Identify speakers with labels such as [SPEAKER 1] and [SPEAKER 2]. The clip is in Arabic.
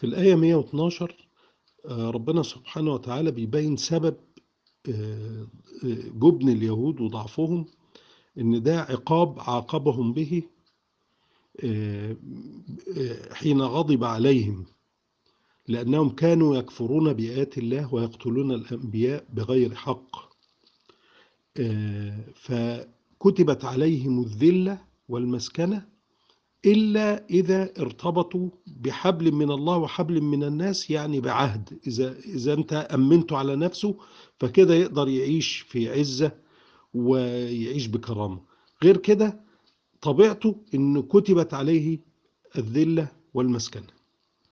[SPEAKER 1] في الآية 112 آه، ربنا سبحانه وتعالى بيبين سبب آه، آه، جبن اليهود وضعفهم إن ده عقاب عاقبهم به حين غضب عليهم لأنهم كانوا يكفرون بآيات الله ويقتلون الأنبياء بغير حق. فكتبت عليهم الذلة والمسكنة إلا إذا ارتبطوا بحبل من الله وحبل من الناس يعني بعهد. إذا إذا أنت أمنته على نفسه فكده يقدر يعيش في عزة ويعيش بكرامة. غير كده طبيعته إن كتبت عليه الذلة والمسكنة.